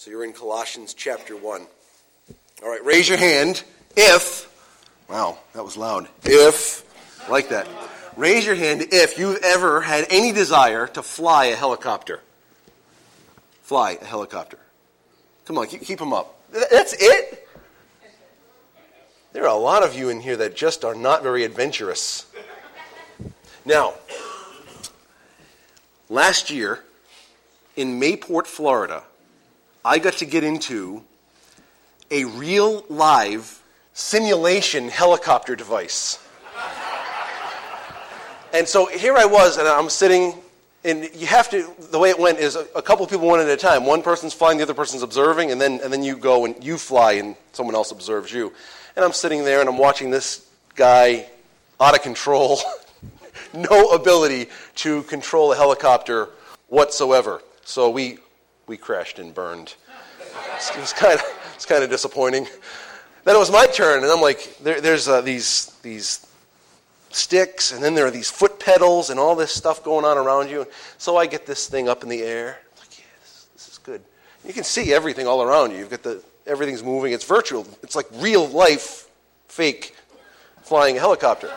So you're in Colossians chapter 1. All right, raise your hand if, wow, that was loud. If, like that. Raise your hand if you've ever had any desire to fly a helicopter. Fly a helicopter. Come on, keep, keep them up. That's it? There are a lot of you in here that just are not very adventurous. Now, last year in Mayport, Florida, I got to get into a real live simulation helicopter device. and so here I was, and I'm sitting, and you have to, the way it went is a, a couple people one at a time. One person's flying, the other person's observing, and then, and then you go and you fly, and someone else observes you. And I'm sitting there, and I'm watching this guy out of control, no ability to control a helicopter whatsoever. So we we crashed and burned. It was kind of, kind of disappointing. Then it was my turn, and I'm like, there, there's uh, these, these sticks, and then there are these foot pedals, and all this stuff going on around you. So I get this thing up in the air. I'm like, yes, this is good. You can see everything all around you. You've got the, everything's moving. It's virtual. It's like real life, fake flying helicopter.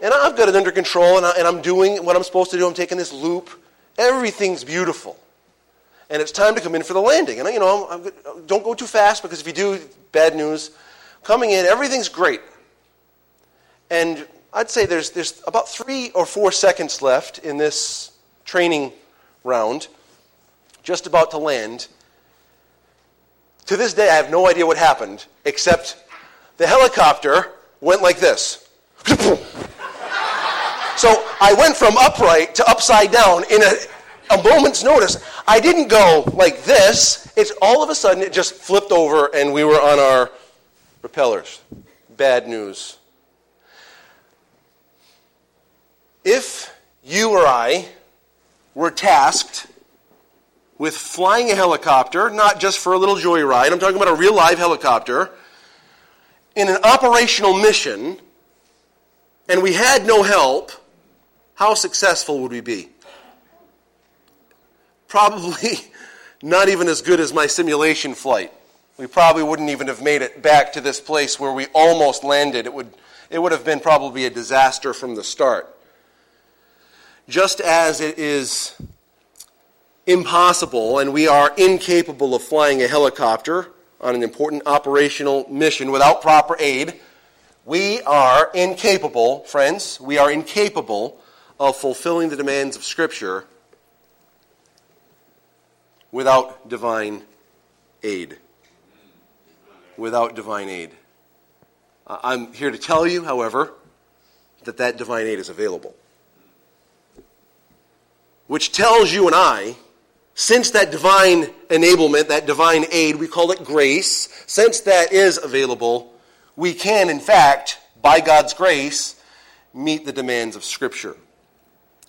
And I've got it under control, and, I, and I'm doing what I'm supposed to do. I'm taking this loop. Everything's beautiful and it's time to come in for the landing. And, you know, I'm, don't go too fast because if you do, bad news. Coming in, everything's great. And I'd say there's, there's about three or four seconds left in this training round, just about to land. To this day, I have no idea what happened, except the helicopter went like this. so I went from upright to upside down in a a moment's notice. I didn't go like this. It's all of a sudden it just flipped over and we were on our propellers. Bad news. If you or I were tasked with flying a helicopter, not just for a little joyride, I'm talking about a real live helicopter, in an operational mission, and we had no help, how successful would we be? Probably not even as good as my simulation flight. We probably wouldn't even have made it back to this place where we almost landed. It would, it would have been probably a disaster from the start. Just as it is impossible and we are incapable of flying a helicopter on an important operational mission without proper aid, we are incapable, friends, we are incapable of fulfilling the demands of Scripture without divine aid. Without divine aid. Uh, I'm here to tell you, however, that that divine aid is available. Which tells you and I, since that divine enablement, that divine aid, we call it grace, since that is available, we can, in fact, by God's grace, meet the demands of Scripture.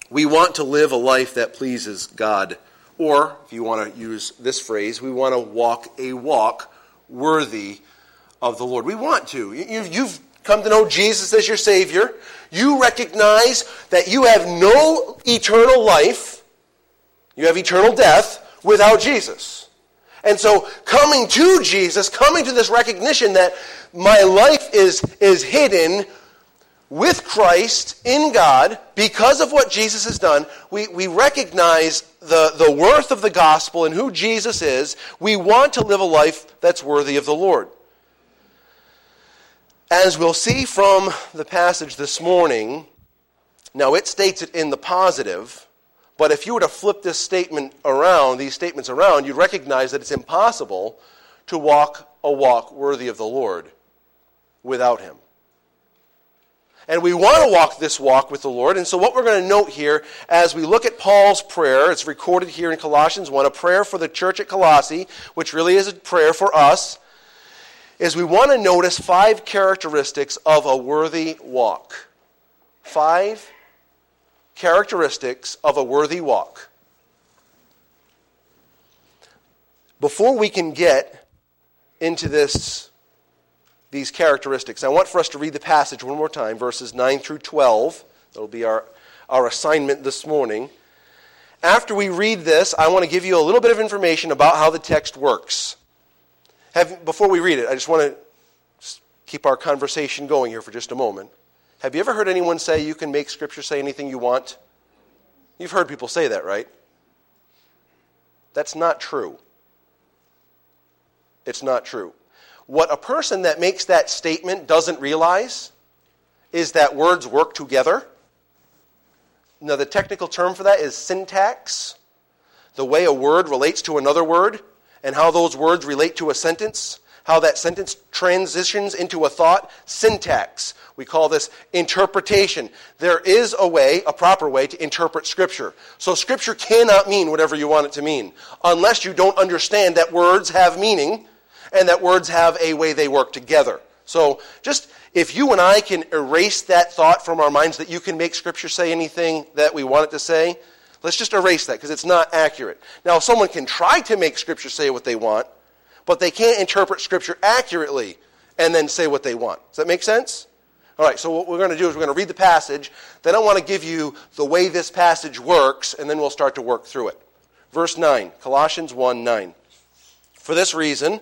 We want to live a life that pleases God or, if you want to use this phrase, we want to walk a walk worthy of the Lord. We want to. You've come to know Jesus as your Savior. You recognize that you have no eternal life, you have eternal death without Jesus. And so, coming to Jesus, coming to this recognition that my life is, is hidden with Christ in God, because of what Jesus has done, we, we recognize the, the worth of the gospel and who Jesus is. We want to live a life that's worthy of the Lord. As we'll see from the passage this morning, now it states it in the positive, but if you were to flip this statement around, these statements around, you'd recognize that it's impossible to walk a walk worthy of the Lord without Him. And we want to walk this walk with the Lord. And so, what we're going to note here as we look at Paul's prayer, it's recorded here in Colossians 1, a prayer for the church at Colossae, which really is a prayer for us, is we want to notice five characteristics of a worthy walk. Five characteristics of a worthy walk. Before we can get into this these characteristics. I want for us to read the passage one more time, verses 9 through 12. That'll be our, our assignment this morning. after we read this, I want to give you a little bit of information about how the text works. Have, before we read it, I just want to keep our conversation going here for just a moment. Have you ever heard anyone say you can make Scripture say anything you want? You've heard people say that, right? That's not true. It's not true. What a person that makes that statement doesn't realize is that words work together. Now, the technical term for that is syntax, the way a word relates to another word, and how those words relate to a sentence, how that sentence transitions into a thought. Syntax. We call this interpretation. There is a way, a proper way, to interpret Scripture. So, Scripture cannot mean whatever you want it to mean, unless you don't understand that words have meaning and that words have a way they work together. So, just if you and I can erase that thought from our minds that you can make Scripture say anything that we want it to say, let's just erase that because it's not accurate. Now, someone can try to make Scripture say what they want, but they can't interpret Scripture accurately and then say what they want. Does that make sense? All right, so what we're going to do is we're going to read the passage. Then I want to give you the way this passage works, and then we'll start to work through it. Verse 9, Colossians 1 9. For this reason,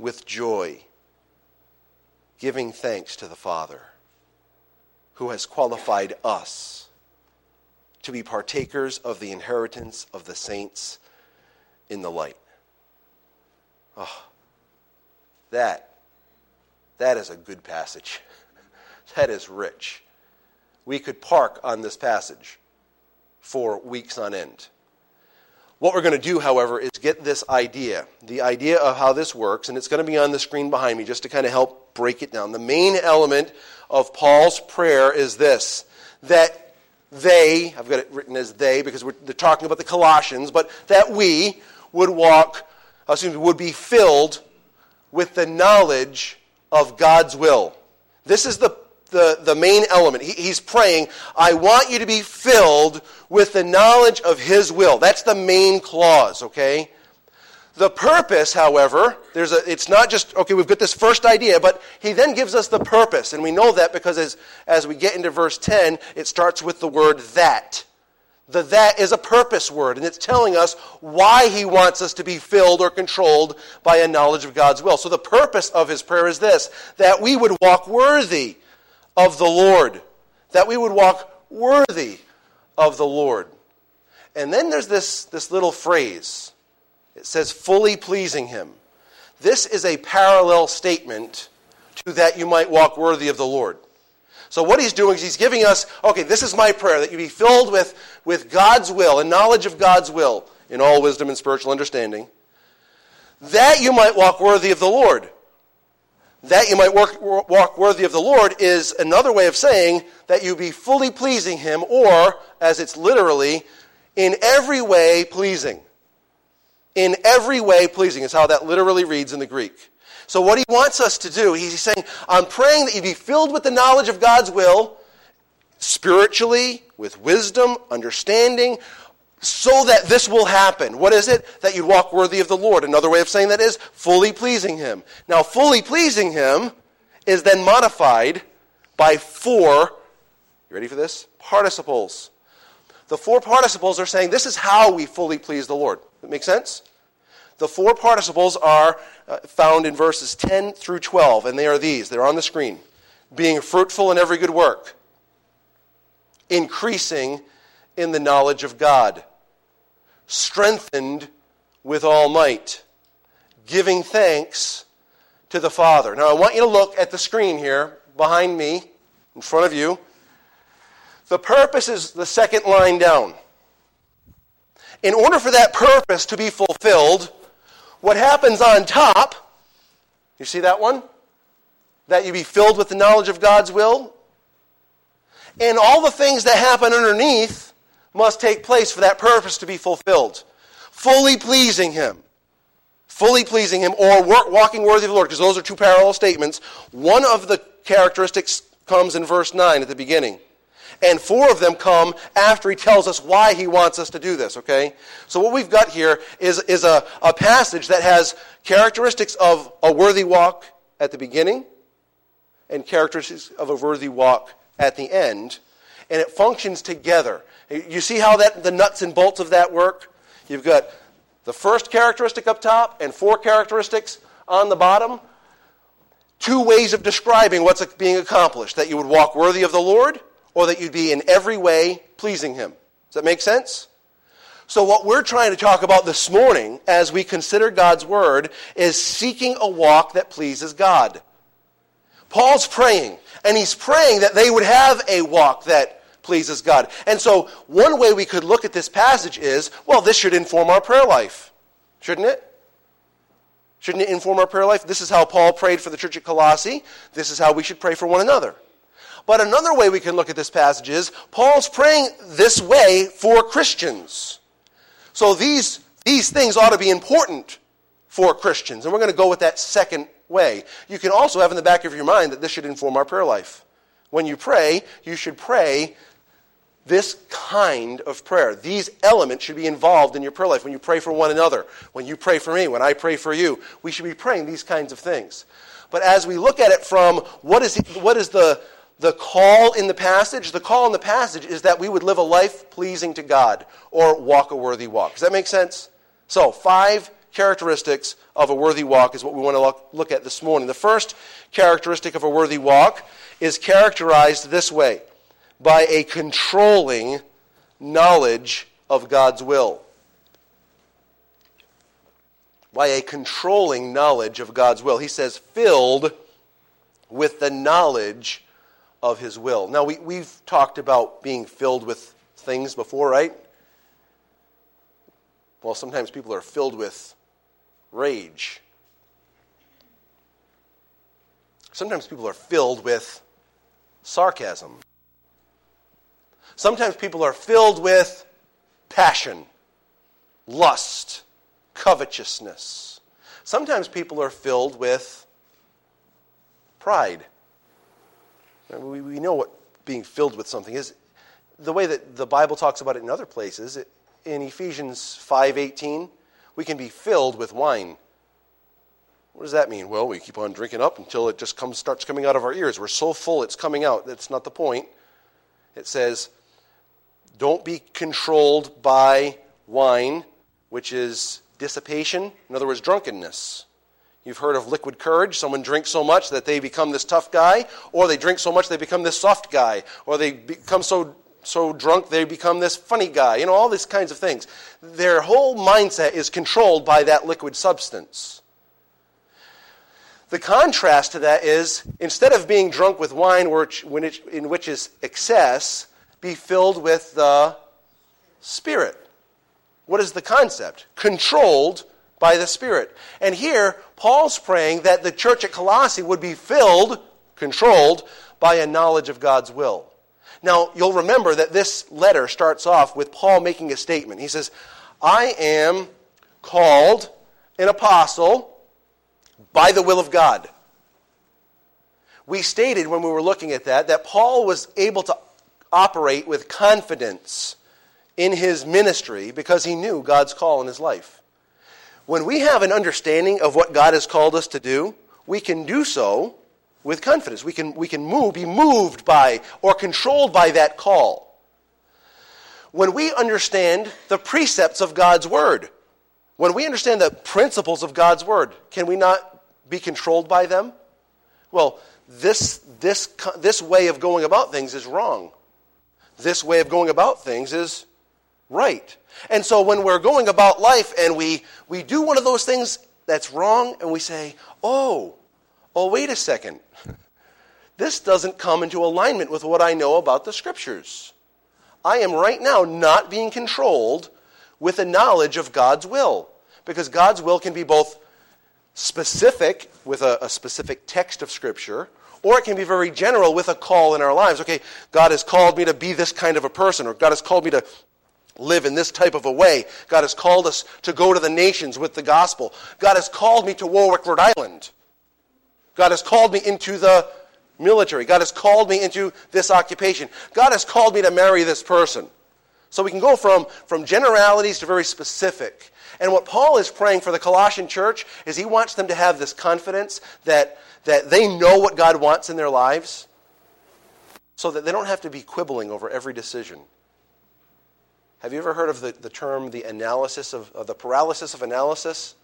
with joy giving thanks to the Father who has qualified us to be partakers of the inheritance of the saints in the light. Oh, that, that is a good passage. that is rich. We could park on this passage for weeks on end. What we're going to do, however, is get this idea, the idea of how this works, and it's going to be on the screen behind me just to kind of help break it down. The main element of Paul's prayer is this that they, I've got it written as they because they're talking about the Colossians, but that we would walk, uh, excuse me, would be filled with the knowledge of God's will. This is the the, the main element. He, he's praying, I want you to be filled with the knowledge of His will. That's the main clause, okay? The purpose, however, there's a, it's not just, okay, we've got this first idea, but he then gives us the purpose. And we know that because as, as we get into verse 10, it starts with the word that. The that is a purpose word, and it's telling us why he wants us to be filled or controlled by a knowledge of God's will. So the purpose of his prayer is this that we would walk worthy of the Lord, that we would walk worthy of the Lord. And then there's this, this little phrase. It says, fully pleasing him. This is a parallel statement to that you might walk worthy of the Lord. So what he's doing is he's giving us, okay, this is my prayer, that you be filled with, with God's will and knowledge of God's will in all wisdom and spiritual understanding, that you might walk worthy of the Lord that you might work, walk worthy of the Lord is another way of saying that you be fully pleasing Him, or, as it's literally, in every way pleasing. In every way pleasing is how that literally reads in the Greek. So, what he wants us to do, he's saying, I'm praying that you be filled with the knowledge of God's will, spiritually, with wisdom, understanding, so that this will happen. What is it? That you walk worthy of the Lord. Another way of saying that is fully pleasing Him. Now, fully pleasing Him is then modified by four, you ready for this? Participles. The four participles are saying this is how we fully please the Lord. That make sense? The four participles are uh, found in verses 10 through 12, and they are these. They're on the screen. Being fruitful in every good work, increasing in the knowledge of God strengthened with all might, giving thanks to the Father. Now, I want you to look at the screen here behind me, in front of you. The purpose is the second line down. In order for that purpose to be fulfilled, what happens on top, you see that one? That you be filled with the knowledge of God's will. And all the things that happen underneath must take place for that purpose to be fulfilled. Fully pleasing Him. Fully pleasing Him or walking worthy of the Lord, because those are two parallel statements. One of the characteristics comes in verse 9 at the beginning. And four of them come after he tells us why he wants us to do this, okay? So what we've got here is, is a, a passage that has characteristics of a worthy walk at the beginning and characteristics of a worthy walk at the end. And it functions together. You see how that the nuts and bolts of that work? You've got the first characteristic up top and four characteristics on the bottom. Two ways of describing what's being accomplished that you would walk worthy of the Lord or that you'd be in every way pleasing Him. Does that make sense? So, what we're trying to talk about this morning as we consider God's Word is seeking a walk that pleases God. Paul's praying, and he's praying that they would have a walk that pleases God. And so, one way we could look at this passage is well, this should inform our prayer life, shouldn't it? Shouldn't it inform our prayer life? This is how Paul prayed for the church at Colossae. This is how we should pray for one another. But another way we can look at this passage is Paul's praying this way for Christians. So these, these things ought to be important for Christians. And we're going to go with that second way. You can also have in the back of your mind that this should inform our prayer life. When you pray, you should pray this kind of prayer. These elements should be involved in your prayer life. When you pray for one another, when you pray for me, when I pray for you, we should be praying these kinds of things. But as we look at it from what is, what is the, the call in the passage, the call in the passage is that we would live a life pleasing to God or walk a worthy walk. Does that make sense? So, five characteristics of a worthy walk is what we want to look, look at this morning. The first characteristic of a worthy walk is characterized this way by a controlling knowledge of God's will. By a controlling knowledge of God's will. He says, filled with the knowledge of His will. Now, we, we've talked about being filled with things before, right? Well, sometimes people are filled with rage. Sometimes people are filled with sarcasm. Sometimes people are filled with passion, lust, covetousness. Sometimes people are filled with pride. We, we know what being filled with something is. The way that the Bible talks about it in other places, in Ephesians 5:18, we can be filled with wine. What does that mean? Well, we keep on drinking up until it just comes, starts coming out of our ears. We're so full it's coming out. That's not the point. It says, don't be controlled by wine, which is dissipation. In other words, drunkenness. You've heard of liquid courage. Someone drinks so much that they become this tough guy, or they drink so much they become this soft guy, or they become so so drunk they become this funny guy. You know, all these kinds of things. Their whole mindset is controlled by that liquid substance. The contrast to that is instead of being drunk with wine which, in which is excess, be filled with the Spirit. What is the concept? Controlled by the Spirit. And here, Paul's praying that the church at Colossae would be filled, controlled, by a knowledge of God's will. Now, you'll remember that this letter starts off with Paul making a statement. He says, I am called an apostle by the will of God. We stated when we were looking at that that Paul was able to operate with confidence in his ministry because he knew God's call in his life. When we have an understanding of what God has called us to do, we can do so with confidence. We can, we can move, be moved by or controlled by that call. When we understand the precepts of God's Word, when we understand the principles of God's Word, can we not be controlled by them? Well, this, this, this way of going about things is wrong. This way of going about things is right. And so when we're going about life and we, we do one of those things that's wrong and we say, oh, oh, wait a second. This doesn't come into alignment with what I know about the scriptures. I am right now not being controlled with a knowledge of God's will. Because God's will can be both specific with a, a, specific text of Scripture, or it can be very general with a call in our lives. Okay, God has called me to be this kind of a person, or God has called me to live in this type of a way. God has called us to go to the nations with the gospel. God has called me to Warwick, Rhode Island. God has called me into the military. God has called me into this occupation. God has called me to marry this person. So we can go from, from generalities to very specific. And what Paul is praying for the Colossian church is he wants them to have this confidence that, that they know what God wants in their lives so that they don't have to be quibbling over every decision. Have you ever heard of the, the term the analysis of, of the paralysis of analysis?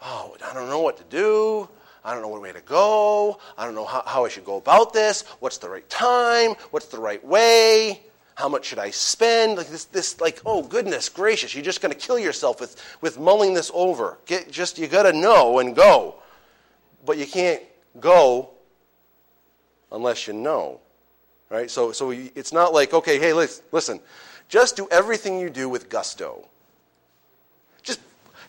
Oh, I don't know what to do. I don't know what way to go. I don't know how, how I should go about this. What's the right time? What's the right way? How much should I spend? Like this, this like, oh goodness gracious, you're just going to kill yourself with, with mulling this over. Get, just, you got to know and go. But you can't go unless you know. Right? So, so it's not like, okay, hey, listen, just do everything you do with gusto. Just,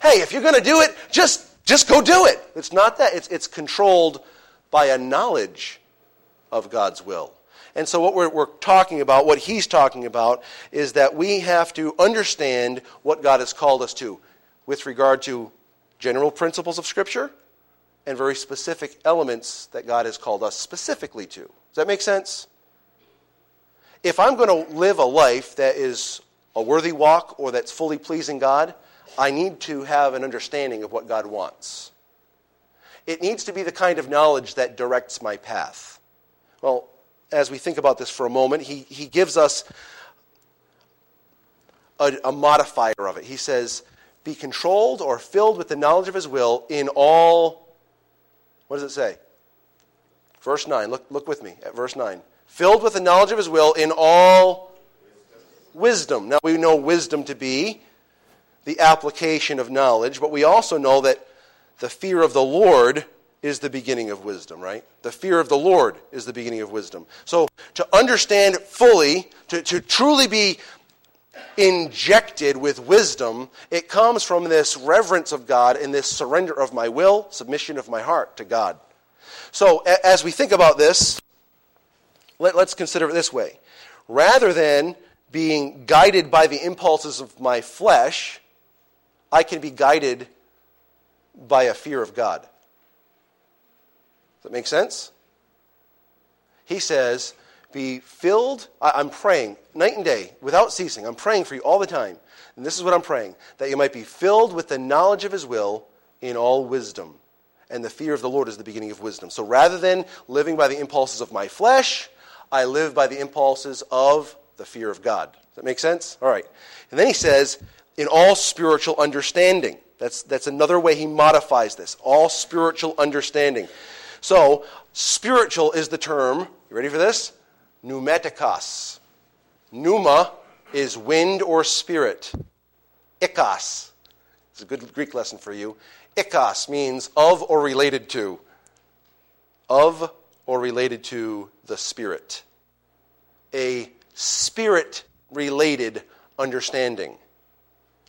hey, if you're going to do it, just, just go do it. It's not that. It's, it's controlled by a knowledge of God's will. And so, what we're, we're talking about, what he's talking about, is that we have to understand what God has called us to with regard to general principles of Scripture and very specific elements that God has called us specifically to. Does that make sense? If I'm going to live a life that is a worthy walk or that's fully pleasing God, I need to have an understanding of what God wants. It needs to be the kind of knowledge that directs my path. Well, as we think about this for a moment, he, he gives us a, a modifier of it. He says, Be controlled or filled with the knowledge of his will in all. What does it say? Verse 9. Look, look with me at verse 9 filled with the knowledge of his will in all wisdom. Now, we know wisdom to be the application of knowledge, but we also know that the fear of the Lord is the beginning of wisdom, right? The fear of the Lord is the beginning of wisdom. So, to understand fully, to, to truly be injected with wisdom, it comes from this reverence of God and this surrender of my will, submission of my heart to God. So, as we think about this, let, us consider it this way. Rather than being guided by the impulses of my flesh, I can be guided by a fear of God. Does that make sense? He says, Be filled. I, am praying night and day without ceasing. I'm praying for you all the time. And this is what I'm praying that you might be filled with the knowledge of His will in all wisdom. And the fear of the Lord is the beginning of wisdom. So rather than living by the impulses of my flesh, I live by the impulses of the fear of God. Does that make sense? All right. And then he says, in all spiritual understanding. That's, that's another way he modifies this. All spiritual understanding. So, spiritual is the term, you ready for this? Pneumatikos. Pneuma is wind or spirit. Ikos. It's a good Greek lesson for you. Ikos means of or related to. Of or related to the Spirit. A spirit related understanding.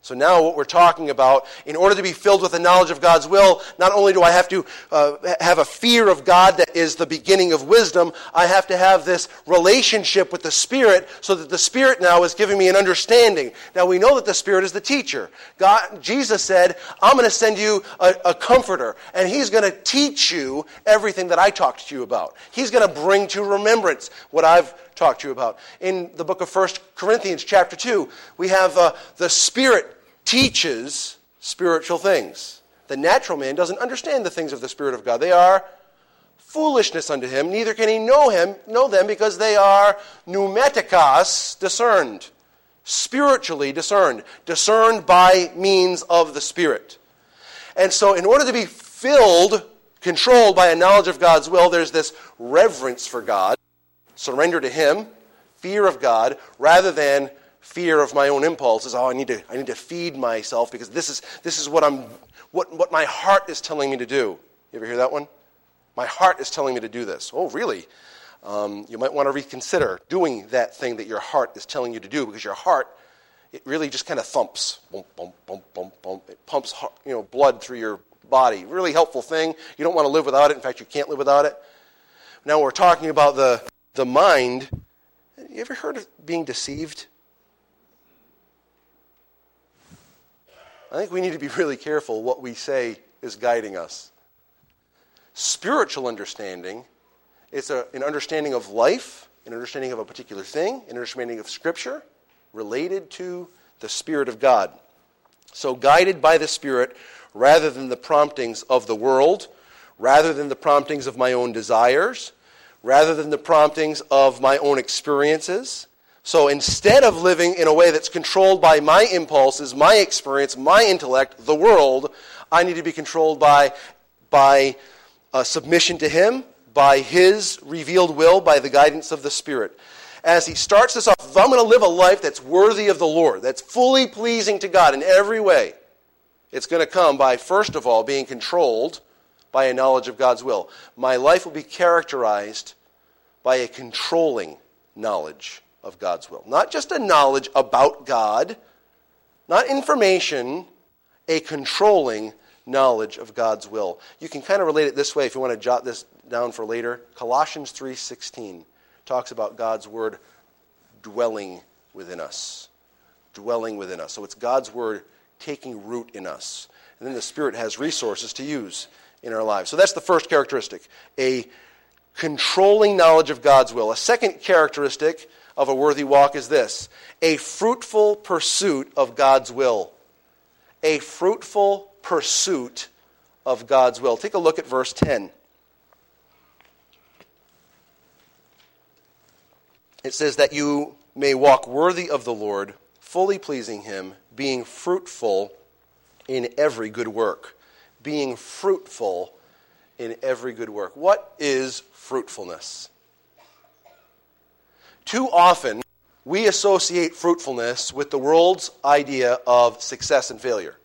So now, what we're talking about, in order to be filled with the knowledge of God's will, not only do I have to uh, have a fear of God that is the beginning of wisdom, I have to have this relationship with the Spirit so that the Spirit now is giving me an understanding. Now, we know that the Spirit is the teacher. God, Jesus said, I'm going to send you a, a comforter, and He's going to teach you everything that I talked to you about. He's going to bring to remembrance what I've talked to you about. In the book of 1 Corinthians, chapter 2, we have uh, the Spirit teaches spiritual things. The natural man doesn't understand the things of the Spirit of God. They are foolishness unto him, neither can he know him, know them, because they are pneumatikos, discerned, spiritually discerned, discerned by means of the Spirit. And so, in order to be filled, controlled by a knowledge of God's will, there's this reverence for God surrender to Him, fear of God, rather than fear of my own impulses. Oh, I need to, I need to feed myself because this is, this is what, I'm, what, what my heart is telling me to do. You ever hear that one? My heart is telling me to do this. Oh, really? Um, you might want to reconsider doing that thing that your heart is telling you to do because your heart, it really just kind of thumps. Boom, boom, boom, boom, boom. It pumps you know, blood through your body. Really helpful thing. You don't want to live without it. In fact, you can't live without it. Now we're talking about the the mind, You ever heard of being deceived? I think we need to be really careful what we say is guiding us. Spiritual understanding is a, an understanding of life, an understanding of a particular thing, an understanding of Scripture related to the Spirit of God. So, guided by the Spirit rather than the promptings of the world, rather than the promptings of my own desires, rather than the promptings of my own experiences. So instead of living in a way that's controlled by my impulses, my experience, my intellect, the world, I need to be controlled by, by uh, submission to Him, by His revealed will, by the guidance of the Spirit. As he starts this off, I'm going to live a life that's worthy of the Lord, that's fully pleasing to God in every way, it's going to come by, first of all, being controlled by a knowledge of God's will. My life will be characterized by a controlling knowledge of God's will. Not just a knowledge about God, not information, a controlling knowledge of God's will. You can kind of relate it this way if you want to jot this down for later. Colossians 3:16 talks about God's word dwelling within us. Dwelling within us. So it's God's word taking root in us. And then the Spirit has resources to use in our lives. So that's the first characteristic a controlling knowledge of God's will. A second characteristic of a worthy walk is this a fruitful pursuit of God's will. A fruitful pursuit of God's will. Take a look at verse 10. It says that you may walk worthy of the Lord, fully pleasing Him, being fruitful in every good work being fruitful in every good work. What is fruitfulness? Too often, we associate fruitfulness with the world's idea of success and failure.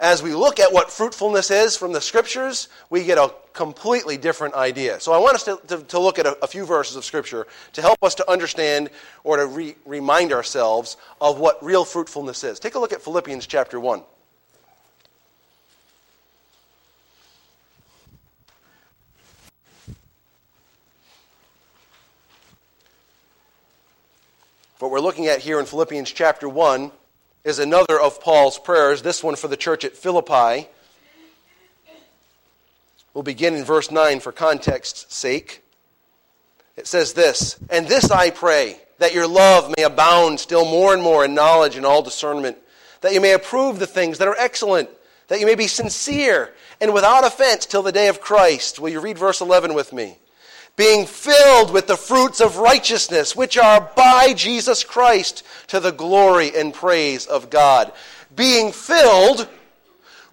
As we look at what fruitfulness is from the scriptures, we get a completely different idea. So I want us to, to, to look at a, a, few verses of scripture to help us to understand or to re, remind ourselves of what real fruitfulness is. Take a look at Philippians chapter 1. What we're looking at here in Philippians chapter 1 is another of Paul's prayers, this one for the church at Philippi. We'll begin in verse 9 for context's sake. It says this And this I pray, that your love may abound still more and more in knowledge and all discernment, that you may approve the things that are excellent, that you may be sincere and without offense till the day of Christ. Will you read verse 11 with me? Being filled with the fruits of righteousness, which are by Jesus Christ, to the glory and praise of God. Being filled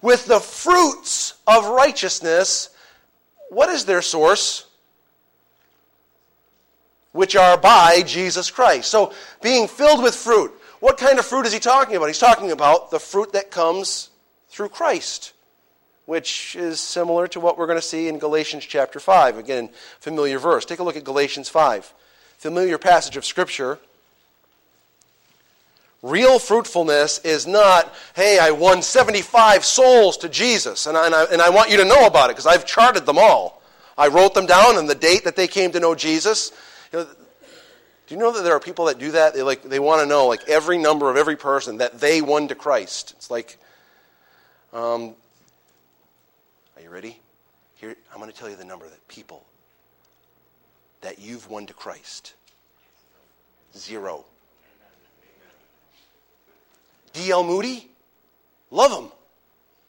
with the fruits of righteousness, what is their source? Which are by Jesus Christ. So, being filled with fruit. What kind of fruit is he talking about? He's talking about the fruit that comes through Christ which is similar to what we're going to see in Galatians chapter 5. Again, familiar verse. Take a look at Galatians 5. Familiar passage of Scripture. Real fruitfulness is not, hey, I won 75 souls to Jesus, and I, and I, and I want you to know about it because I've charted them all. I wrote them down and the date that they came to know Jesus. You know, do you know that there are people that do that? They, like, they want to know like every number of every person that they won to Christ. It's like, um, you ready? Here, I'm going to tell you the number that people that you've won to Christ. Zero. D.L. Moody? Love him.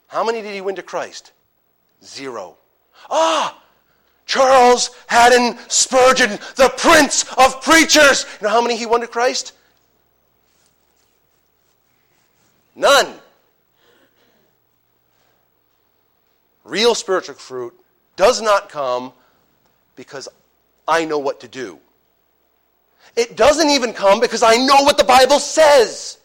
How many did he win to Christ? Zero. Ah! Charles Haddon Spurgeon, the prince of preachers. You know how many he won to Christ? None. Real spiritual fruit does not come because I know what to do. It doesn't even come because I know what the Bible says.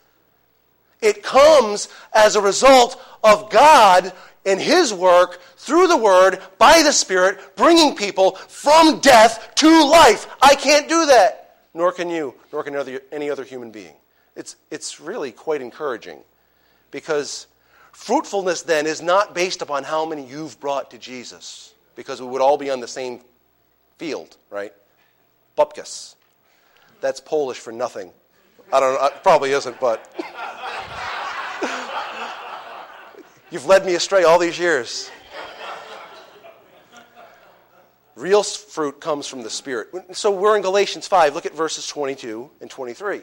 It comes as a result of God and His work through the Word, by the Spirit, bringing people from death to life. I can't do that. Nor can you, nor can any other human being. It's, it's really quite encouraging because Fruitfulness then is not based upon how many you've brought to Jesus, because we would all be on the same field, right? Bupkis. That's Polish for nothing. I don't know, it probably isn't, but. You've led me astray all these years. Real fruit comes from the Spirit. So we're in Galatians 5. Look at verses 22 and 23.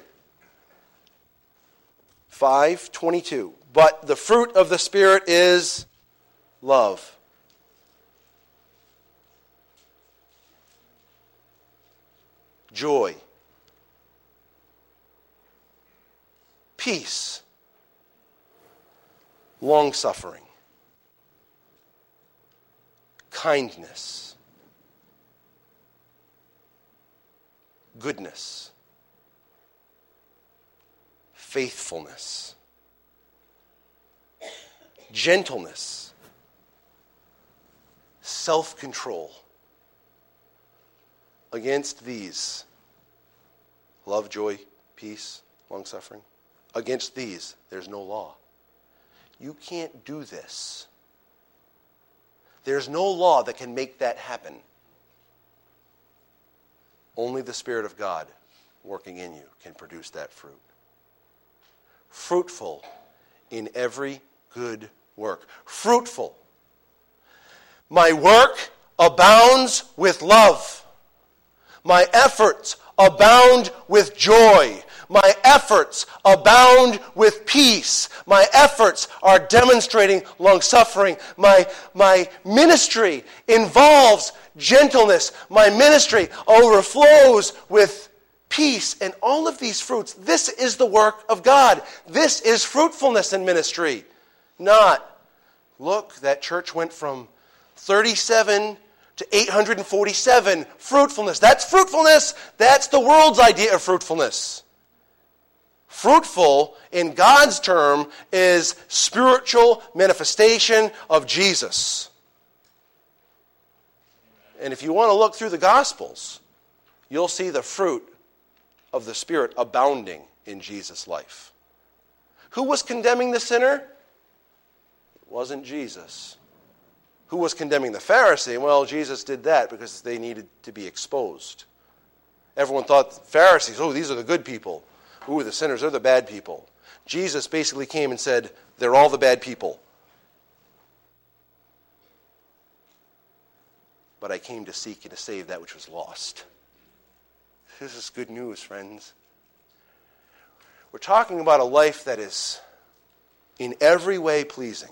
5:22. But the fruit of the Spirit is love. Joy. Peace. Long suffering. Kindness. Goodness faithfulness, gentleness, self control. Against these, love, joy, peace, long suffering, against these, there's no law. You can't do this. There's no law that can make that happen. Only the Spirit of God working in you can produce that fruit. Fruitful in every good work. Fruitful. My work abounds with love. My efforts abound with joy. My efforts abound with peace. My efforts are demonstrating long suffering. My, my ministry involves gentleness. My ministry overflows with peace and all of these fruits. This is the work of God. This is fruitfulness in ministry. Not, look, that church went from 37 to 847. Fruitfulness. That's fruitfulness. That's the world's idea of fruitfulness. Fruitful, in God's term, is spiritual manifestation of Jesus. And if you want to look through the Gospels, you'll see the fruit of the Spirit abounding in Jesus' life. Who was condemning the sinner? Wasn't Jesus. Who was condemning the Pharisee? Well, Jesus did that because they needed to be exposed. Everyone thought Pharisees, oh, these are the good people. Are the sinners? They're the bad people. Jesus basically came and said, they're all the bad people. But I came to seek and to save that which was lost. This is good news, friends. We're talking about a life that is in every way pleasing.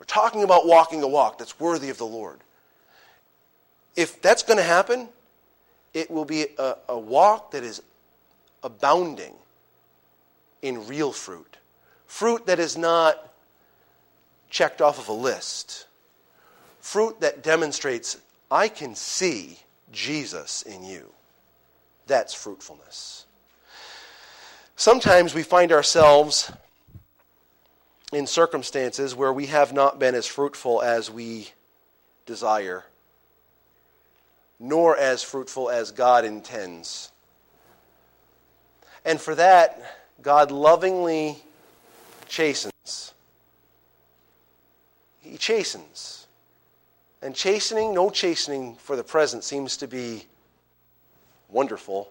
We're talking about walking a walk that's worthy of the Lord. If that's going to happen, it will be a, a walk that is abounding in real fruit. Fruit that is not checked off of a list. Fruit that demonstrates, I can see Jesus in you. That's fruitfulness. Sometimes we find ourselves in circumstances where we have not been as fruitful as we desire, nor as fruitful as God intends. And for that, God lovingly chastens. He chastens. And chastening, no chastening for the present, seems to be wonderful.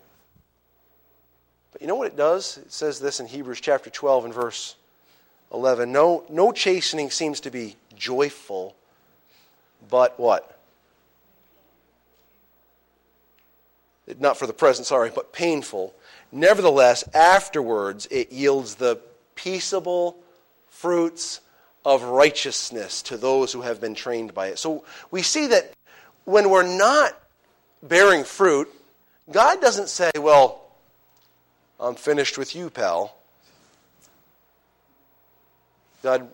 But you know what it does? It says this in Hebrews chapter 12 and verse 11. No, no chastening seems to be joyful, but what? Not for the present, sorry, but painful. Nevertheless, afterwards it yields the peaceable fruits of righteousness to those who have been trained by it. So we see that when we're not bearing fruit, God doesn't say, Well, I'm finished with you, pal. God,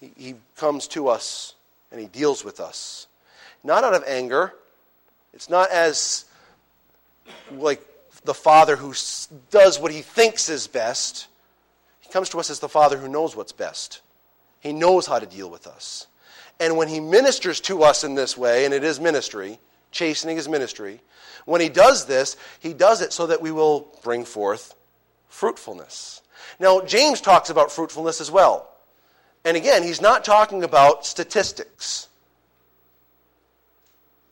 he, he comes to us and He deals with us. Not out of anger. It's not as like the Father who does what He thinks is best. He comes to us as the Father who knows what's best. He knows how to deal with us. And when He ministers to us in this way, and it is ministry, chastening is ministry, when He does this, He does it so that we will bring forth fruitfulness. Now, James talks about fruitfulness as well. And again, he's not talking about statistics.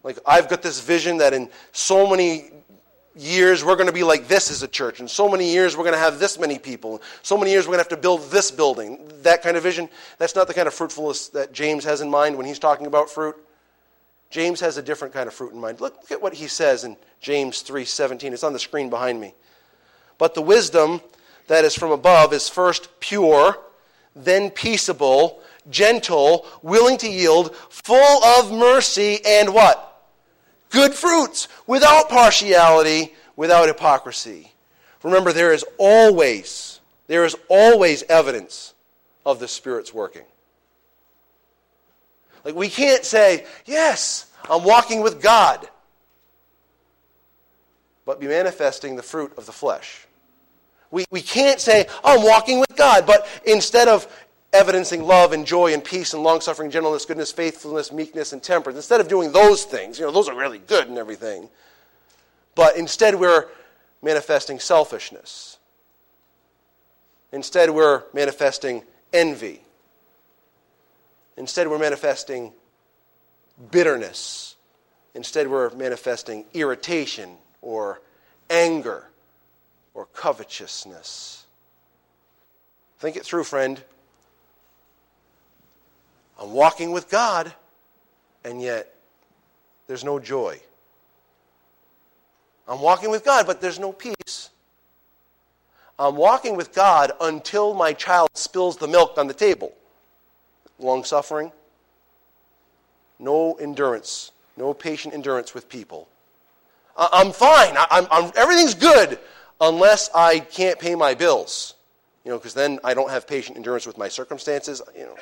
Like, I've got this vision that in so many years we're going to be like this as a church. In so many years we're going to have this many people. So many years we're going to have to build this building. That kind of vision, that's not the kind of fruitfulness that James has in mind when he's talking about fruit. James has a different kind of fruit in mind. Look, look at what he says in James 3:17. It's on the screen behind me. But the wisdom that is from above is first pure, then peaceable, gentle, willing to yield, full of mercy and what? Good fruits, without partiality, without hypocrisy. Remember, there is always, there is always evidence of the Spirit's working. Like, we can't say, yes, I'm walking with God, but be manifesting the fruit of the flesh. We, we can't say, oh, I'm walking with God, but instead of evidencing love and joy and peace and long suffering, gentleness, goodness, faithfulness, meekness, and temperance. Instead of doing those things, you know, those are really good and everything. But instead, we're manifesting selfishness. Instead, we're manifesting envy. Instead, we're manifesting bitterness. Instead, we're manifesting irritation or anger or covetousness. Think it through, friend. I'm walking with God, and yet there's no joy. I'm walking with God, but there's no peace. I'm walking with God until my child spills the milk on the table. Long suffering, no endurance, no patient endurance with people. I'm fine. I'm, I'm, everything's good unless I can't pay my bills. You know, because then I don't have patient endurance with my circumstances. You know,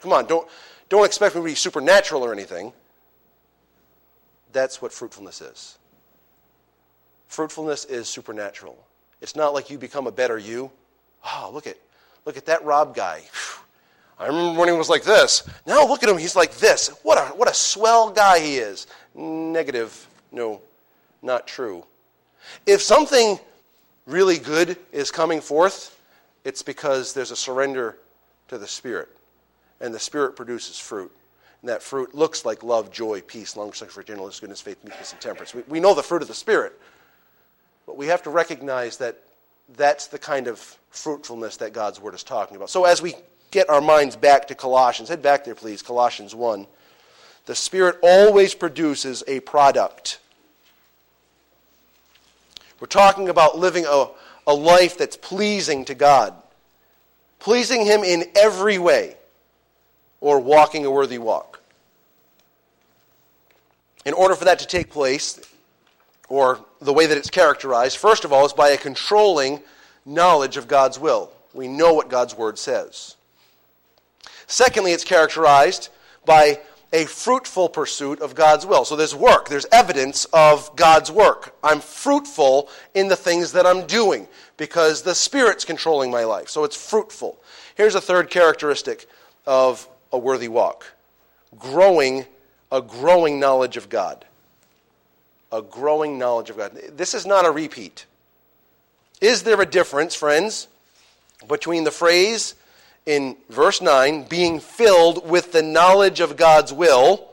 Come on, don't, don't expect me to be supernatural or anything. That's what fruitfulness is. Fruitfulness is supernatural. It's not like you become a better you. Oh, look at, look at that Rob guy. I remember when he was like this. Now look at him, he's like this. What a, what a swell guy he is. Negative. No, not true. If something really good is coming forth, it's because there's a surrender to the Spirit and the Spirit produces fruit. And that fruit looks like love, joy, peace, long suffering, gentleness, goodness, faith, meekness, and temperance. We, we know the fruit of the Spirit, but we have to recognize that that's the kind of fruitfulness that God's Word is talking about. So as we get our minds back to Colossians, head back there, please, Colossians 1. The Spirit always produces a product. We're talking about living a, a life that's pleasing to God, pleasing Him in every way or walking a worthy walk. In order for that to take place, or the way that it's characterized, first of all, is by a controlling knowledge of God's will. We know what God's word says. Secondly, it's characterized by a fruitful pursuit of God's will. So there's work, there's evidence of God's work. I'm fruitful in the things that I'm doing because the Spirit's controlling my life. So it's fruitful. Here's a third characteristic of a worthy walk. Growing a growing knowledge of God. A growing knowledge of God. This is not a repeat. Is there a difference, friends, between the phrase in verse 9, being filled with the knowledge of God's will?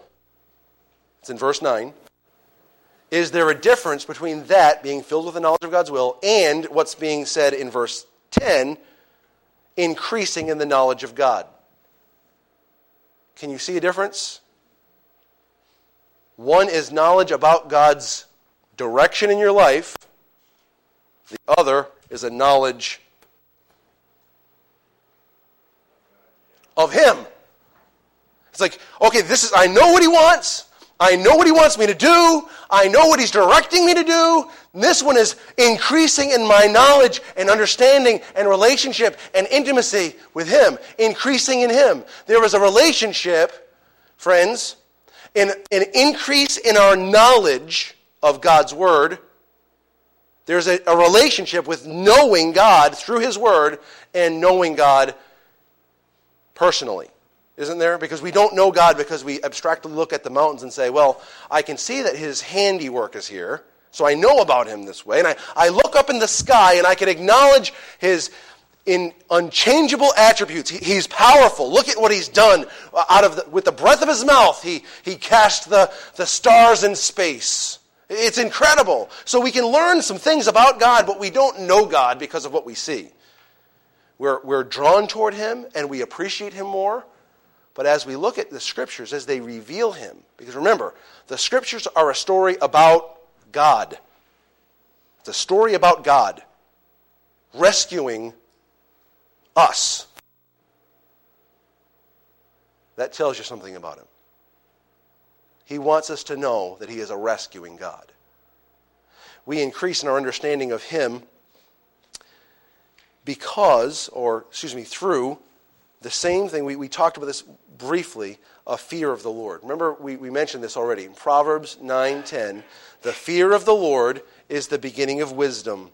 It's in verse 9. Is there a difference between that, being filled with the knowledge of God's will, and what's being said in verse 10, increasing in the knowledge of God? Can you see a difference? One is knowledge about God's direction in your life, the other is a knowledge of Him. It's like, okay, this is, I know what He wants. I know what He wants me to do. I know what He's directing me to do. This one is increasing in my knowledge and understanding and relationship and intimacy with Him, increasing in Him. There is a relationship, friends, in an increase in our knowledge of God's Word. There's a, a relationship with knowing God through His Word and knowing God personally isn't there? Because we don't know God because we abstractly look at the mountains and say, well, I can see that His handiwork is here. So I know about him this way. And I, I look up in the sky and I can acknowledge his in unchangeable attributes. He, he's powerful. Look at what he's done uh, out of the, with the breath of his mouth. He, he cast the, the stars in space. It's incredible. So we can learn some things about God, but we don't know God because of what we see. We're, we're drawn toward Him and we appreciate Him more. But as we look at the Scriptures, as they reveal Him, because remember, the Scriptures are a story about God. It's a story about God rescuing us. That tells you something about Him. He wants us to know that He is a rescuing God. We increase in our understanding of Him because, or excuse me, through the same thing. We, we talked about this briefly a fear of the Lord. Remember, we, we mentioned this already. In Proverbs 9:10, the fear of the Lord is the beginning of wisdom,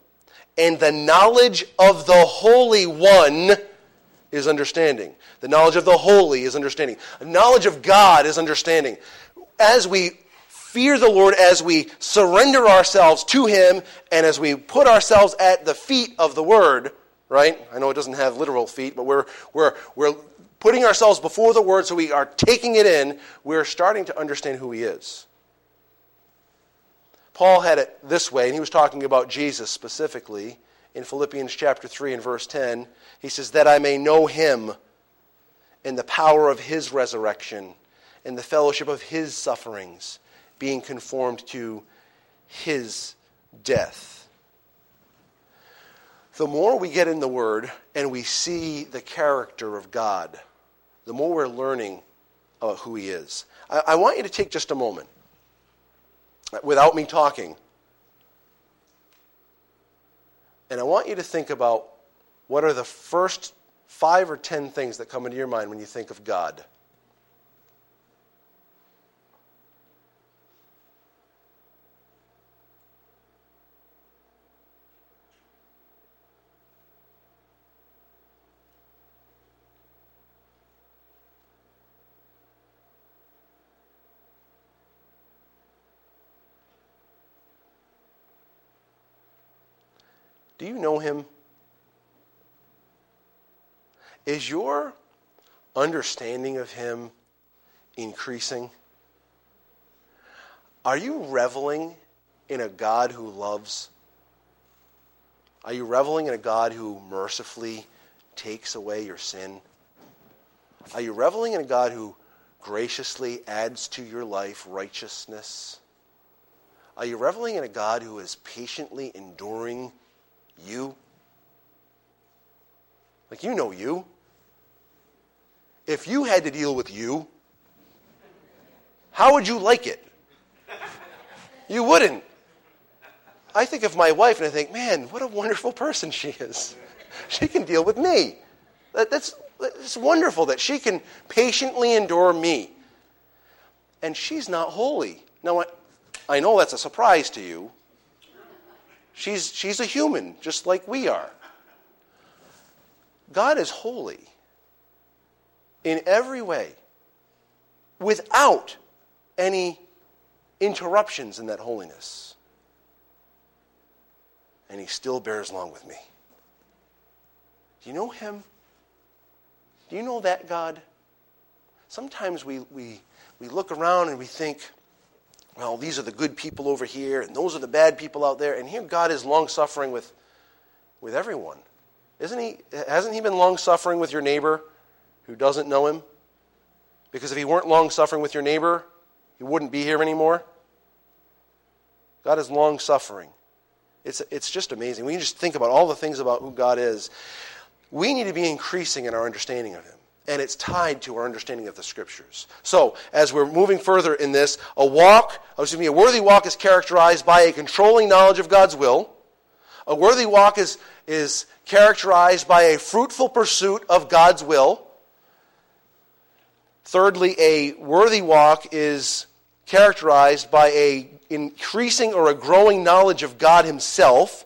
and the knowledge of the Holy One is understanding. The knowledge of the holy is understanding. The knowledge of God is understanding as we fear the Lord, as we surrender ourselves to Him, and as we put ourselves at the feet of the Word, right? I know it doesn't have literal feet, but we're, we're, we're putting ourselves before the Word so we are taking it in. We're starting to understand who He is. Paul had it this way, and he was talking about Jesus specifically in Philippians chapter 3 and verse 10. He says, That I may know Him in the power of His resurrection in the fellowship of his sufferings, being conformed to his death. The more we get in the Word and we see the character of God, the more we're learning about who He is. I, I want you to take just a moment, uh, without me talking, and I want you to think about what are the first five or ten things that come into your mind when you think of God. Do you know him? Is your understanding of him increasing? Are you reveling in a God who loves? Are you reveling in a God who mercifully takes away your sin? Are you reveling in a God who graciously adds to your life righteousness? Are you reveling in a God who is patiently enduring you? Like, you know you. If you had to deal with you, how would you like it? You wouldn't. I think of my wife and I think, man, what a wonderful person she is. She can deal with me. That, that's, it's wonderful that she can patiently endure me. And she's not holy. Now, I, I know that's a surprise to you, She's, she's a human, just like we are. God is holy in every way without any interruptions in that holiness. And he still bears along with me. Do you know him? Do you know that God? Sometimes we, we, we look around and we think, well, these are the good people over here, and those are the bad people out there. And here God is long suffering with, with everyone. Isn't he? Hasn't he been long suffering with your neighbor who doesn't know him? Because if he weren't long suffering with your neighbor, he wouldn't be here anymore. God is long suffering. It's, it's just amazing. We just think about all the things about who God is. We need to be increasing in our understanding of him and it's tied to our understanding of the scriptures. So, as we're moving further in this, a walk, excuse me, a worthy walk is characterized by a controlling knowledge of God's will. A worthy walk is, is characterized by a fruitful pursuit of God's will. Thirdly, a worthy walk is characterized by a increasing or a growing knowledge of God himself.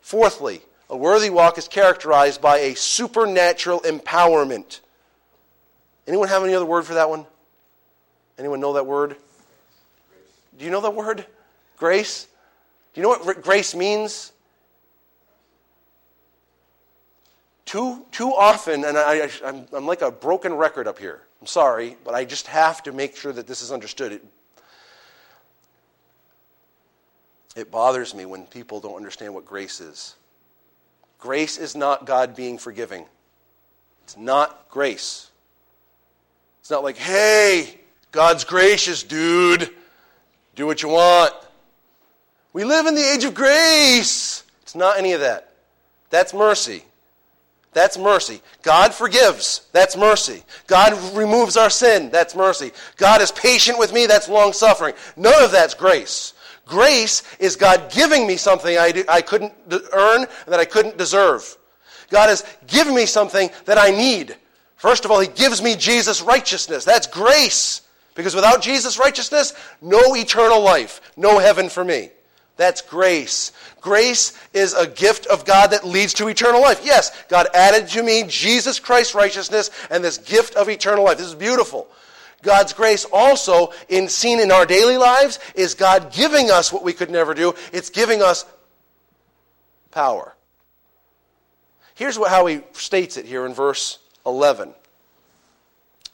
Fourthly, a worthy walk is characterized by a supernatural empowerment. Anyone have any other word for that one? Anyone know that word? Do you know that word? Grace? Do you know what grace means? Too, too often, and I, I'm, I'm like a broken record up here. I'm sorry, but I just have to make sure that this is understood. It bothers me when people don't understand what grace is. Grace is not God being forgiving. It's not grace. Not like, hey, God's gracious, dude. Do what you want. We live in the age of grace. It's not any of that. That's mercy. That's mercy. God forgives. That's mercy. God removes our sin. That's mercy. God is patient with me. That's long suffering. None of that's grace. Grace is God giving me something I, do, I couldn't earn, and that I couldn't deserve. God is giving me something that I need. First of all, He gives me Jesus' righteousness. That's grace. Because without Jesus' righteousness, no eternal life, no heaven for me. That's grace. Grace is a gift of God that leads to eternal life. Yes, God added to me Jesus Christ's righteousness and this gift of eternal life. This is beautiful. God's grace also, in seen in our daily lives, is God giving us what we could never do. It's giving us power. Here's what, how he states it here in verse 11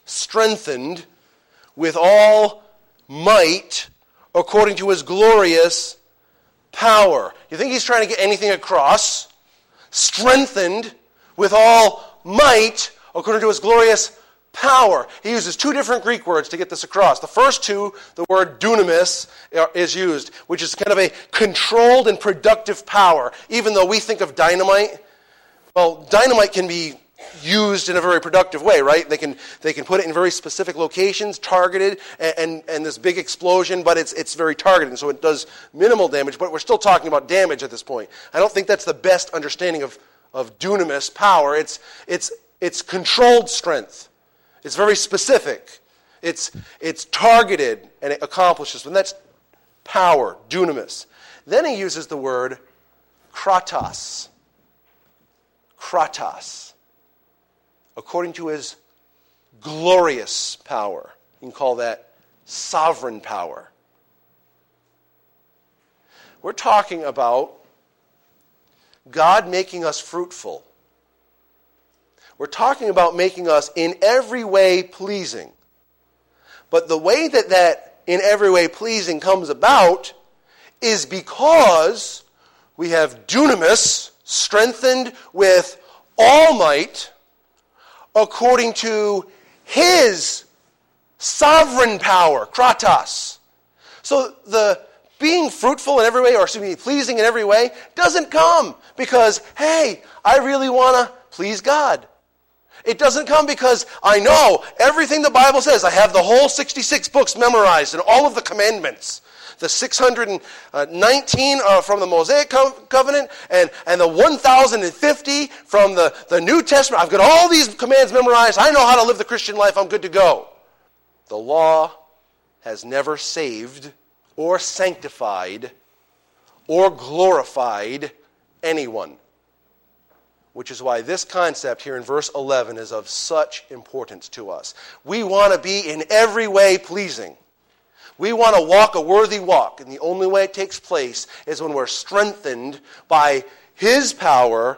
strengthened with all might according to his glorious power. You think he's trying to get anything across? Strengthened with all might according to his glorious power. He uses two different Greek words to get this across. The first two, the word dunamis, is used, which is kind of a controlled and productive power. Even though we think of dynamite, well, dynamite can be used in a very productive way, right? They can, they can put it in very specific locations, targeted, and, and, and, this big explosion, but it's, it's very targeted, so it does minimal damage, but we're still talking about damage at this point. I don't think that's the best understanding of, of dunamis power. It's, it's, it's controlled strength, it's very specific, it's, it's targeted, and it accomplishes, and that's power, dunamis. Then he uses the word kratos. Kratos according to his glorious power. You can call that sovereign power. We're talking about God making us fruitful. We're talking about making us in every way pleasing. But the way that that in every way pleasing comes about is because we have dunamis strengthened with all might according to his sovereign power, kratos. So the being fruitful in every way, or excuse me, pleasing in every way, doesn't come because, hey, I really want to please God. It doesn't come because I know everything the Bible says. I have the whole 66 books memorized and all of the commandments the 619 uh, from the Mosaic co- covenant, and, and the 1,050 from the, the New Testament. I've got all these commands memorized. I know how to live the Christian life. I'm good to go. The law has never saved or sanctified or glorified anyone. Which is why this concept here in verse 11 is of such importance to us. We want to be in every way pleasing. We want to walk a worthy walk, and the only way it takes place is when we're strengthened by His power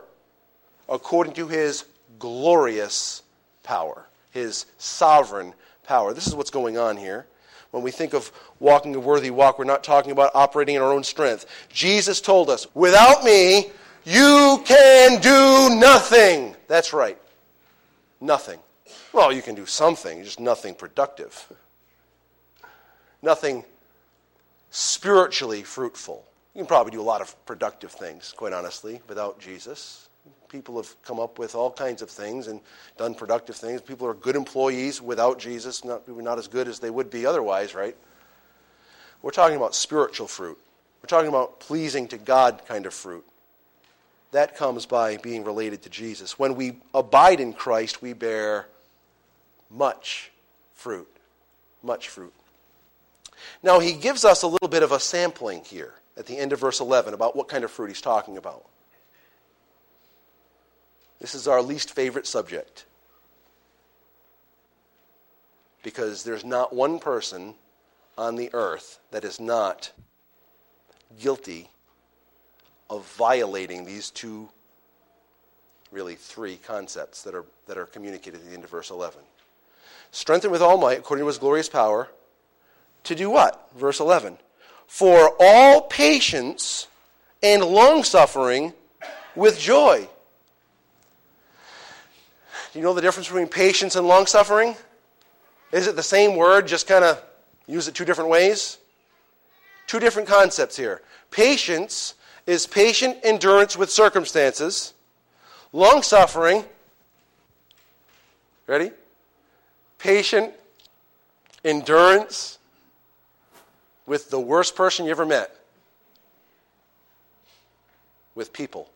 according to His glorious power, His sovereign power. This is what's going on here. When we think of walking a worthy walk, we're not talking about operating in our own strength. Jesus told us, without me, you can do nothing. That's right. Nothing. Well, you can do something, just nothing productive nothing spiritually fruitful. You can probably do a lot of productive things, quite honestly, without Jesus. People have come up with all kinds of things and done productive things. People are good employees without Jesus, not, not as good as they would be otherwise, right? We're talking about spiritual fruit. We're talking about pleasing to God kind of fruit. That comes by being related to Jesus. When we abide in Christ, we bear much fruit. Much fruit. Now, he gives us a little bit of a sampling here at the end of verse 11 about what kind of fruit he's talking about. This is our least favorite subject. Because there's not one person on the earth that is not guilty of violating these two, really three concepts that are, that are communicated at the end of verse 11. Strengthened with all might according to his glorious power to do what? Verse 11. for all patience and long suffering with joy. Do you know the difference between patience and long suffering? Is it the same word, just kind of use it two different ways? Two different concepts here. Patience is patient endurance with circumstances. Long suffering, ready? Patient endurance with the worst person you ever met, with people.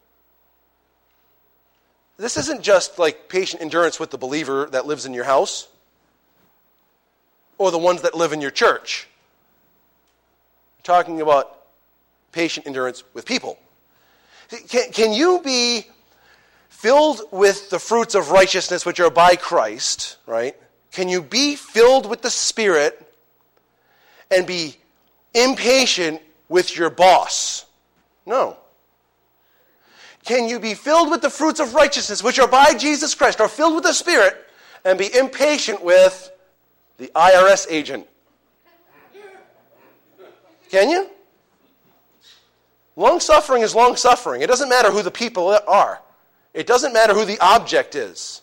This isn't just like patient endurance with the believer that lives in your house or the ones that live in your church. We're talking about patient endurance with people. Can, can you be filled with the fruits of righteousness which are by Christ, right? Can you be filled with the Spirit and be impatient with your boss? No. Can you be filled with the fruits of righteousness, which are by Jesus Christ, or filled with the Spirit, and be impatient with the IRS agent? Can you? Long suffering is long suffering. It doesn't matter who the people are, it doesn't matter who the object is.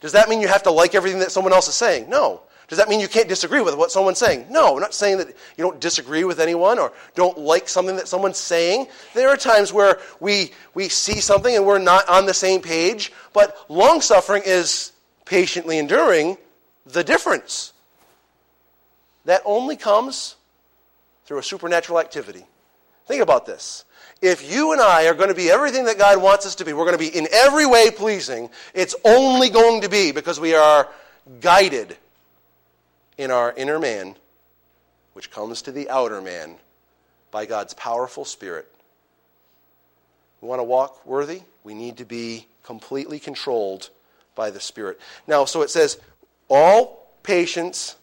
Does that mean you have to like everything that someone else is saying? No. Does that mean you can't disagree with what someone's saying? No, I'm not saying that you don't disagree with anyone or don't like something that someone's saying. There are times where we, we see something and we're not on the same page, but long suffering is patiently enduring the difference. That only comes through a supernatural activity. Think about this. If you and I are going to be everything that God wants us to be, we're going to be in every way pleasing, it's only going to be because we are guided in our inner man, which comes to the outer man by God's powerful Spirit. We want to walk worthy? We need to be completely controlled by the Spirit. Now, so it says, all patience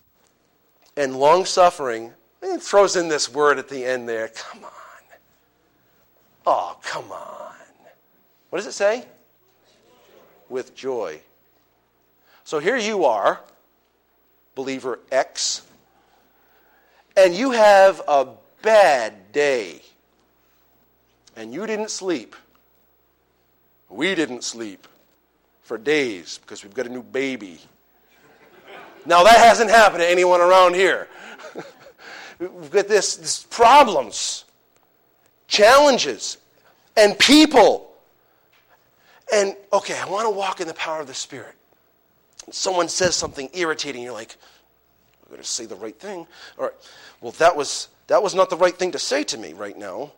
and long suffering. It throws in this word at the end there. Come on. Oh, come on. What does it say? With joy. So here you are believer X, and you have a bad day, and you didn't sleep. We didn't sleep for days because we've got a new baby. Now, that hasn't happened to anyone around here. we've got this, this problems, challenges, and people. And, okay, I want to walk in the power of the Spirit someone says something irritating, you're like, I'm going to say the right thing. All right, well, that was, that was not the right thing to say to me right now.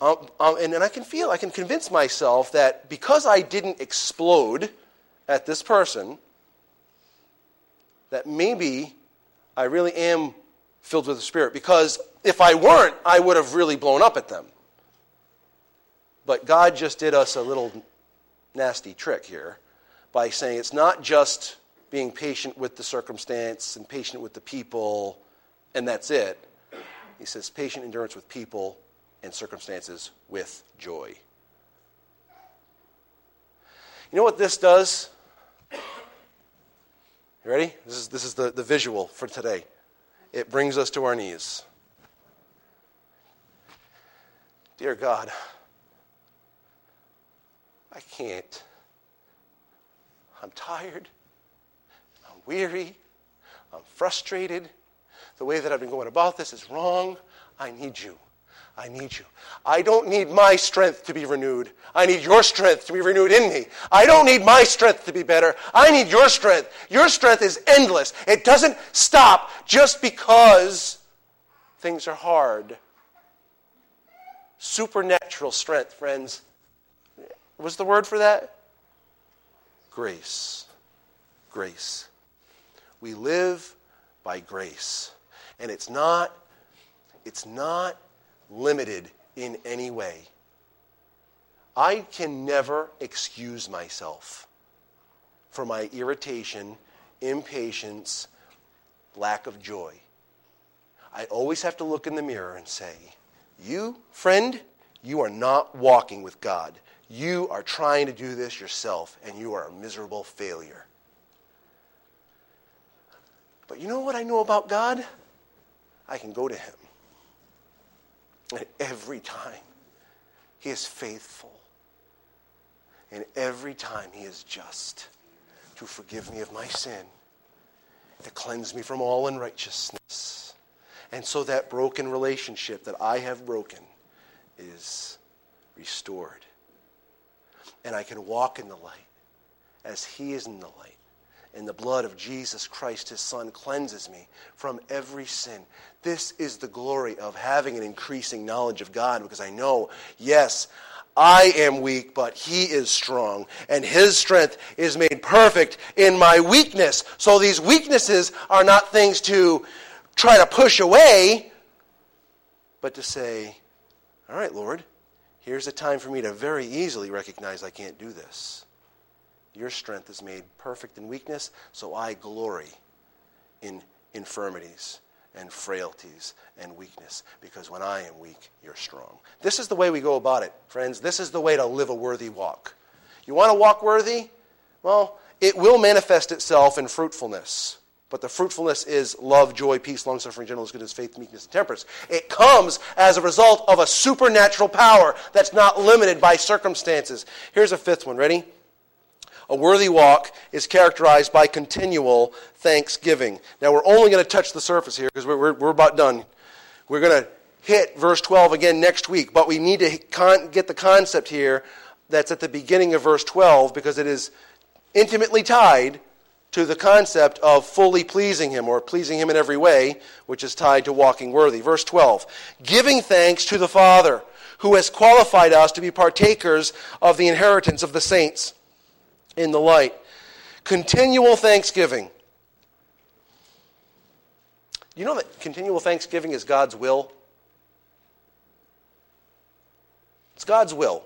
Um, um, and, and I can feel, I can convince myself that because I didn't explode at this person, that maybe I really am filled with the Spirit. Because if I weren't, I would have really blown up at them. But God just did us a little nasty trick here by saying it's not just being patient with the circumstance and patient with the people, and that's it. He says patient endurance with people and circumstances with joy. You know what this does? You ready? This is, this is the, the visual for today. It brings us to our knees. Dear God, I can't. I'm tired. I'm weary. I'm frustrated. The way that I've been going about this is wrong. I need you. I need you. I don't need my strength to be renewed. I need your strength to be renewed in me. I don't need my strength to be better. I need your strength. Your strength is endless. It doesn't stop just because things are hard. Supernatural strength, friends. What's the word for that? Grace. Grace. We live by grace. And it's not, it's not limited in any way. I can never excuse myself for my irritation, impatience, lack of joy. I always have to look in the mirror and say, You, friend, you are not walking with God. You are trying to do this yourself, and you are a miserable failure. But you know what I know about God? I can go to Him. And every time, He is faithful. And every time, He is just to forgive me of my sin, to cleanse me from all unrighteousness. And so that broken relationship that I have broken is restored. And I can walk in the light as He is in the light. And the blood of Jesus Christ, His Son, cleanses me from every sin. This is the glory of having an increasing knowledge of God because I know, yes, I am weak, but He is strong, and His strength is made perfect in my weakness. So these weaknesses are not things to try to push away, but to say, All right, Lord, here's a time for me to very easily recognize I can't do this. Your strength is made perfect in weakness, so I glory in infirmities and frailties and weakness, because when I am weak, you're strong. This is the way we go about it, friends. This is the way to live a worthy walk. You want to walk worthy? Well, it will manifest itself in fruitfulness. But the fruitfulness is love, joy, peace, long suffering, gentleness, goodness, faith, meekness, and temperance. It comes as a result of a supernatural power that's not limited by circumstances. Here's a fifth one. Ready? A worthy walk is characterized by continual thanksgiving. Now, we're only going to touch the surface here because we're, we're, we're, about done. We're going to hit verse 12 again next week, but we need to con- get the concept here that's at the beginning of verse 12 because it is intimately tied to the concept of fully pleasing Him or pleasing Him in every way, which is tied to walking worthy. Verse 12 giving thanks to the Father who has qualified us to be partakers of the inheritance of the saints in the light. Continual thanksgiving. You know that continual thanksgiving is God's will? It's God's will.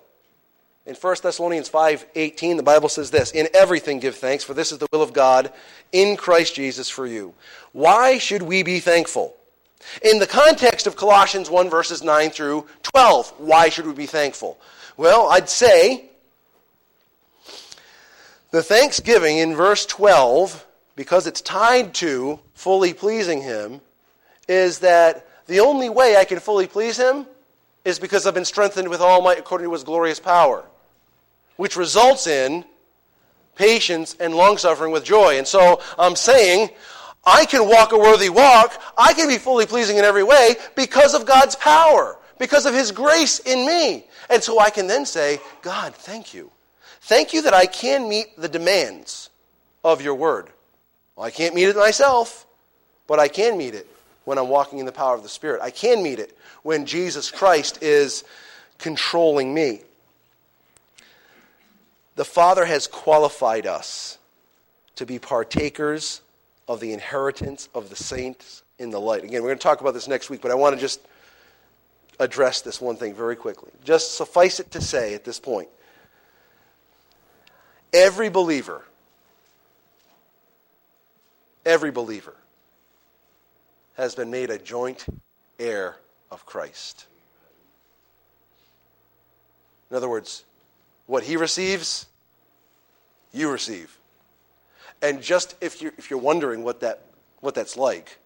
In 1 Thessalonians 5:18 the Bible says this, "In everything give thanks, for this is the will of God in Christ Jesus for you." Why should we be thankful? In the context of Colossians 1 verses 9 through 12, why should we be thankful? Well, I'd say the thanksgiving in verse 12, because it's tied to fully pleasing Him, is that the only way I can fully please Him is because I've been strengthened with all might according to His glorious power, which results in patience and long suffering with joy. And so I'm saying, I can walk a worthy walk. I can be fully pleasing in every way because of God's power, because of His grace in me. And so I can then say, God, thank you. Thank you that I can meet the demands of your word. Well, I can't meet it myself, but I can meet it when I'm walking in the power of the Spirit. I can meet it when Jesus Christ is controlling me. The Father has qualified us to be partakers of the inheritance of the saints in the light. Again, we're going to talk about this next week, but I want to just address this one thing very quickly. Just suffice it to say at this point Every believer, every believer has been made a joint heir of Christ. In other words, what he receives, you receive. And just if you're, if you're wondering what, that, what that's like,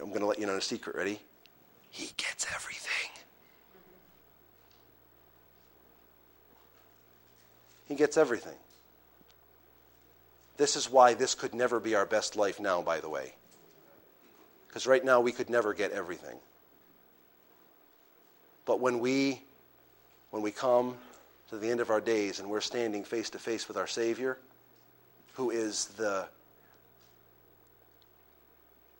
I'm going to let you know a secret. Ready? He gets everything. He gets everything. This is why this could never be our best life now, by the way. Because right now we could never get everything. But when we when we come to the end of our days and we're standing face to face with our Savior, who is the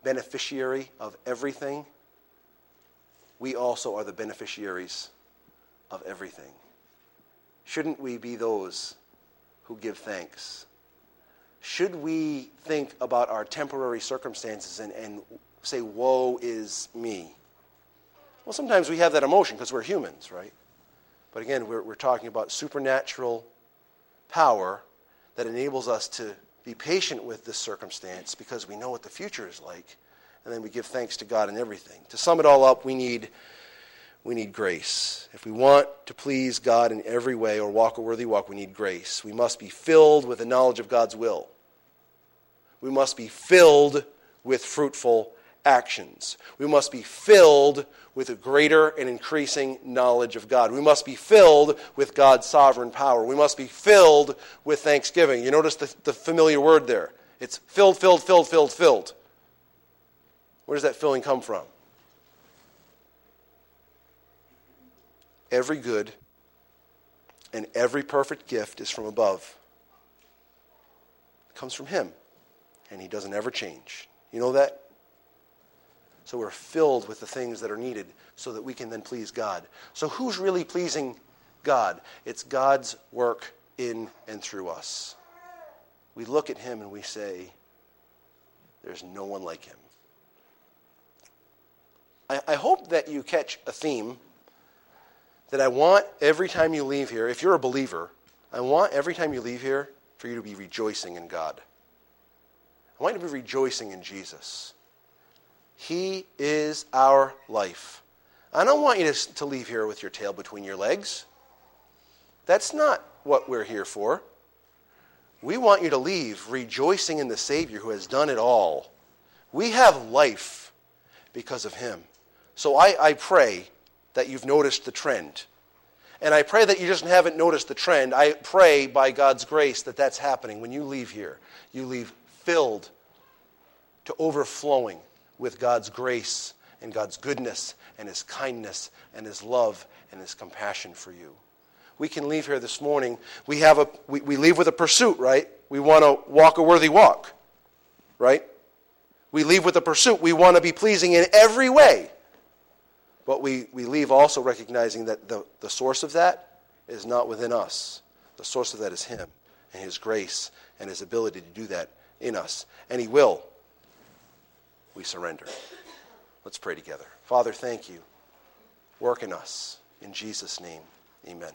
beneficiary of everything, we also are the beneficiaries of everything. Shouldn't we be those who give thanks? Should we think about our temporary circumstances and, and say, Woe is me? Well, sometimes we have that emotion because we're humans, right? But again, we're, we're talking about supernatural power that enables us to be patient with this circumstance because we know what the future is like. And then we give thanks to God in everything. To sum it all up, we need we need grace. If we want to please God in every way or walk a worthy walk, we need grace. We must be filled with the knowledge of God's will. We must be filled with fruitful actions. We must be filled with a greater and increasing knowledge of God. We must be filled with God's sovereign power. We must be filled with thanksgiving. You notice the, the familiar word there. It's filled, filled, filled, filled, filled. Where does that filling come from? Every good and every perfect gift is from above. It comes from Him, and He doesn't ever change. You know that? So we're filled with the things that are needed so that we can then please God. So who's really pleasing God? It's God's work in and through us. We look at Him and we say, There's no one like Him. I, I hope that you catch a theme that I want every time you leave here, if you're a believer, I want every time you leave here for you to be rejoicing in God. Want you to be rejoicing in Jesus. He is our life. I don't want you to, to leave here with your tail between your legs. That's not what we're here for. We want you to leave rejoicing in the Savior who has done it all. We have life because of Him. So I, I pray that you've noticed the trend. And I pray that you just haven't noticed the trend. I pray by God's grace that that's happening. When you leave here, you leave filled to overflowing with God's grace and God's goodness and His kindness and His love and His compassion for you. We can leave here this morning. We, have a, we, we leave with a pursuit, right? We want to walk a worthy walk, right? We leave with a pursuit. We want to be pleasing in every way. But we, we leave also recognizing that the, the source of that is not within us. The source of that is Him and His grace and His ability to do that in us. And He will. We surrender. Let's pray together. Father, thank you. Work in us. In Jesus' name, amen.